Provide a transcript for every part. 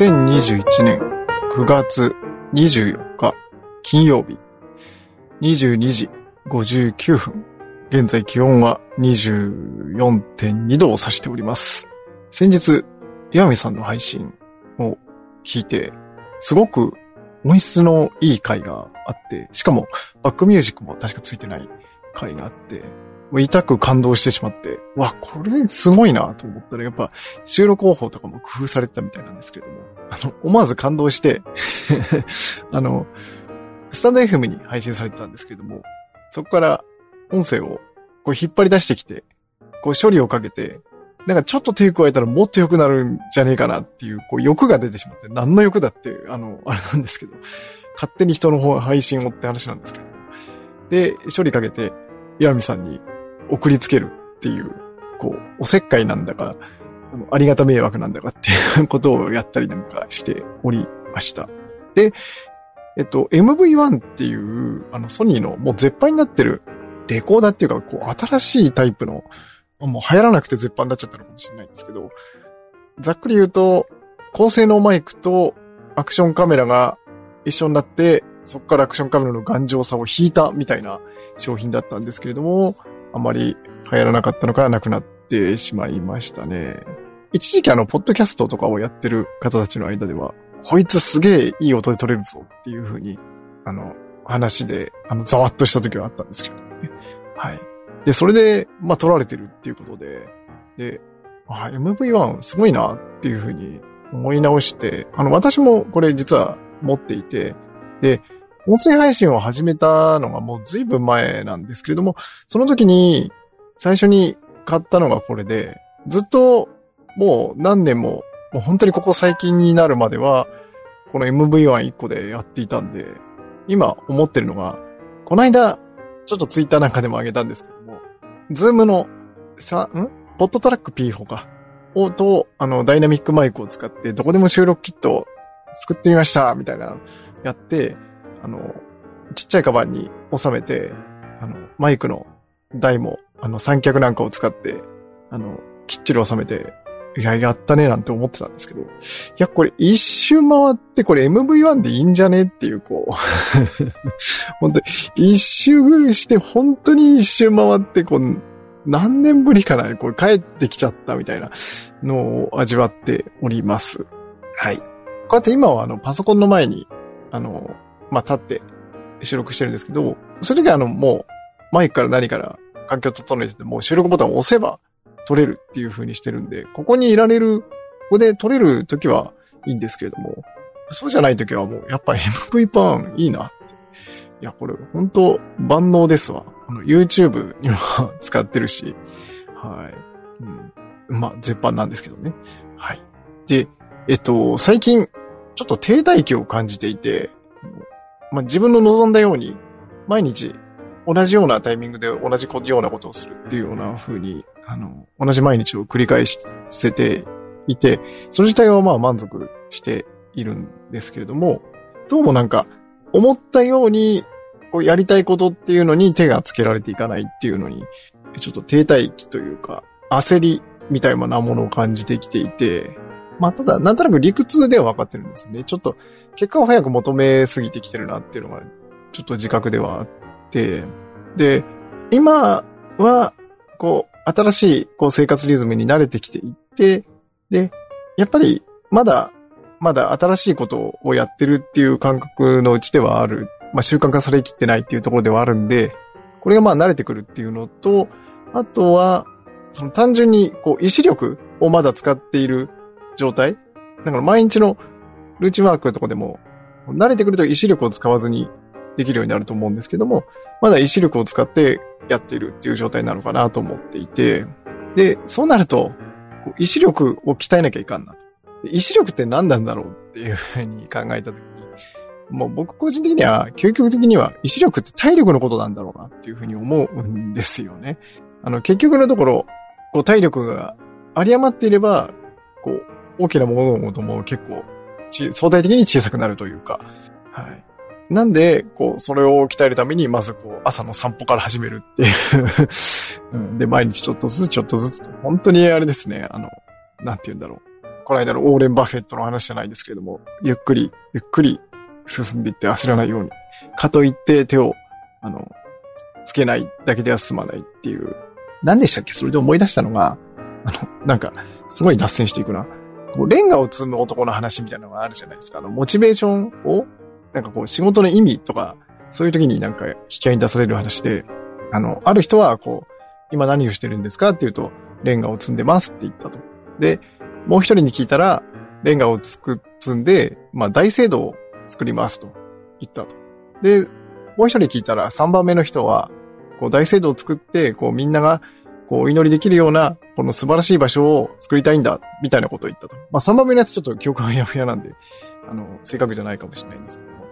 2021年9月24日金曜日22時59分。現在気温は24.2度を指しております。先日、岩見さんの配信を聞いて、すごく音質のいい回があって、しかもバックミュージックも確かついてない回があって、痛く感動してしまって、わ、これすごいなと思ったら、やっぱ収録方法とかも工夫されてたみたいなんですけれども、あの、思わず感動して、あの、スタンド FM に配信されてたんですけれども、そこから音声をこう引っ張り出してきて、こう処理をかけて、なんかちょっと手加えたらもっと良くなるんじゃねえかなっていう、こう欲が出てしまって、何の欲だって、あの、あれなんですけど、勝手に人の方配信をって話なんですけど。で、処理かけて、岩見さんに送りつけるっていう、こう、おせっかいなんだか、あのありがた迷惑なんだかっていうことをやったりなんかしておりました。で、えっと、MV1 っていう、あの、ソニーのもう絶版になってるレコーダーっていうか、こう、新しいタイプの、もう流行らなくて絶版になっちゃったのかもしれないんですけど、ざっくり言うと、高性能マイクとアクションカメラが一緒になって、そこからアクションカメラの頑丈さを引いたみたいな商品だったんですけれども、あまり流行らなかったのからなくなってしまいましたね。一時期あの、ポッドキャストとかをやってる方たちの間では、こいつすげえいい音で撮れるぞっていう風に、あの、話で、あの、ざわっとした時はあったんですけどね。はい。で、それで、まあ、撮られてるっていうことで、で、あ、MV1 すごいなっていう風に思い直して、あの、私もこれ実は持っていて、で、音声配信を始めたのがもう随分前なんですけれども、その時に最初に買ったのがこれで、ずっともう何年も、もう本当にここ最近になるまでは、この MV1 1個でやっていたんで、今思ってるのが、この間、ちょっとツイッターなんかでも上げたんですけども、 Zoom の、さ、ん？ PodTrak P4 か。を、と、あの、ダイナミックマイクを使って、どこでも収録キットを作ってみましたみたいな、やって、あの、ちっちゃいカバンに収めて、あの、マイクの台も、あの、三脚なんかを使って、あの、きっちり収めて、いや、やったね、なんて思ってたんですけど、いや、これ一周回って、これ MV1 でいいんじゃねっていう、こう、本当に、一周して、本当に一周回って、こう、何年ぶりかな、これ帰ってきちゃったみたいなのを味わっております。はい。こうやって今はあの、パソコンの前に、あの、まあ、立って収録してるんですけど、それがあの、もう、マイクから何から環境整えてて、もう収録ボタンを押せば撮れるっていう風にしてるんで、ここにいられる、ここで撮れるときはいいんですけれども、そうじゃないときはもう、やっぱ MV パンいいなって。いや、これ本当万能ですわ。あの、YouTube には使ってるし、はい。うん。まあ、絶版なんですけどね。はい。で、えっと、最近、ちょっと停滞期を感じていて、まあ、自分の望んだように、毎日、同じようなタイミングで同じようなことをするっていうような風に、あの、同じ毎日を繰り返せていて、それ自体はまあ満足しているんですけれども、どうもなんか、思ったように、こうやりたいことっていうのに手がつけられていかないっていうのに、ちょっと停滞期というか、焦りみたいなものを感じてきていて、まあ、ただ、なんとなく理屈では分かってるんですね。ちょっと、結果を早く求めすぎてきてるなっていうのが、ちょっと自覚ではあって、で、今は、こう、新しい、こう、生活リズムに慣れてきていって、で、やっぱり、まだ、まだ新しいことをやってるっていう感覚のうちではある。まあ、習慣化されきってないっていうところではあるんで、これがまあ慣れてくるっていうのと、あとは、その単純に、こう、意志力をまだ使っている状態？だから毎日のルーチンワークとかでも、慣れてくると意志力を使わずにできるようになると思うんですけども、まだ意志力を使ってやっているっていう状態なのかなと思っていて、で、そうなると、意志力を鍛えなきゃいかんな。意志力って何なんだろうっていうふうに考えたときに、もう僕個人的には、究極的には意志力って体力のことなんだろうなっていうふうに思うんですよね。あの、結局のところ、こう体力が有り余っていれば、大きな物事も結構ち、相対的に小さくなるというか、はい。なんで、こう、それを鍛えるために、まずこう、朝の散歩から始めるっていうん。で、毎日ちょっとずつちょっとずつと、本当にあれですね、あの、なんて言うんだろう。この間のオーレン・バフェットの話じゃないですけれども、ゆっくり、ゆっくり進んでいって焦らないように。かといって手を、あの、つけないだけでは済まないっていう。何でしたっけ？それで思い出したのが、あの、なんか、すごい脱線していくな。こう、レンガを積む男の話みたいなのがあるじゃないですか。あの、モチベーションを、なんかこう、仕事の意味とか、そういう時になんか引き合いに出される話で、あの、ある人はこう、今何をしてるんですかって言うと、レンガを積んでますって言ったと。で、もう一人に聞いたら、レンガを、積んで、まあ大聖堂を作りますと言ったと。で、もう一人聞いたら、三番目の人は、こう大聖堂を作って、こうみんなが、こうお祈りできるような、この素晴らしい場所を作りたいんだ、みたいなことを言ったと。まあ三番目のやつちょっと記憶がやふやなんで、あの、正確じゃないかもしれないんですけども。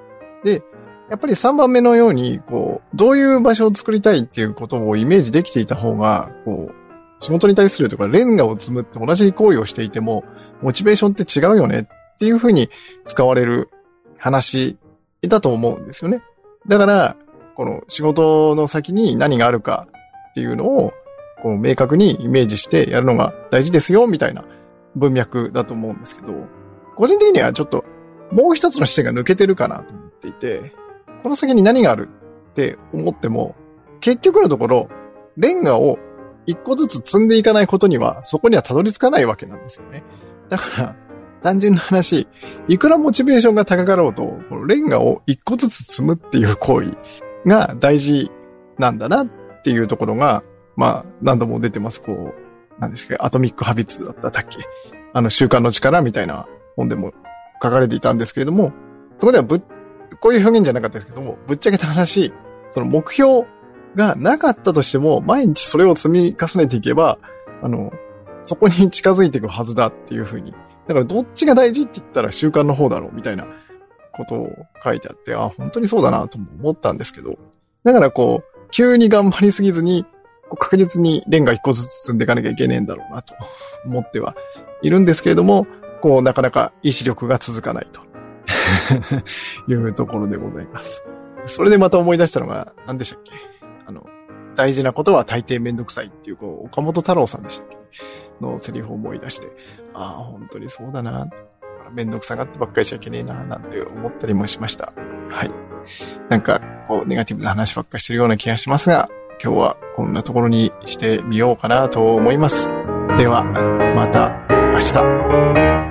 で、やっぱり3番目のように、こう、どういう場所を作りたいっていうことをイメージできていた方が、こう、仕事に対するとか、レンガを積むって同じ行為をしていても、モチベーションって違うよねっていうふうに使われる話だと思うんですよね。だから、この仕事の先に何があるかっていうのを、こう明確にイメージしてやるのが大事ですよ、みたいな文脈だと思うんですけど、個人的にはちょっともう一つの視点が抜けてるかなと思っていて、この先に何があるって思っても、結局のところ、レンガを一個ずつ積んでいかないことには、そこにはたどり着かないわけなんですよね。だから、単純な話、いくらモチベーションが高かろうと、このレンガを一個ずつ積むっていう行為が大事なんだなっていうところが、まあ、何度も出てます。こう、なんですか、アトミックハビッツだったっけあの、習慣の力みたいな本でも書かれていたんですけれども、そこではぶっこういう表現じゃなかったですけども、ぶっちゃけた話、その目標がなかったとしても、毎日それを積み重ねていけば、あの、そこに近づいていくはずだっていうふうに。だからどっちが大事って言ったら習慣の方だろうみたいなことを書いてあって、あ、本当にそうだなとも思ったんですけど。だからこう、急に頑張りすぎずに、確実にレンガ一個ずつ積んでいかなきゃいけねえんだろうなと思ってはいるんですけれども、こう、なかなか意志力が続かないと。いうところでございます。それでまた思い出したのが、何でしたっけ？あの、大事なことは大抵めんどくさいっていう、こう、岡本太郎さんでしたっけ？のセリフを思い出して、ああ、本当にそうだな。めんどくさがってばっかりしちゃいけねえな、なんて思ったりもしました。はい。なんか、こう、ネガティブな話ばっかりしてるような気がしますが、今日はこんなところにしてみようかなと思います。では、また明日。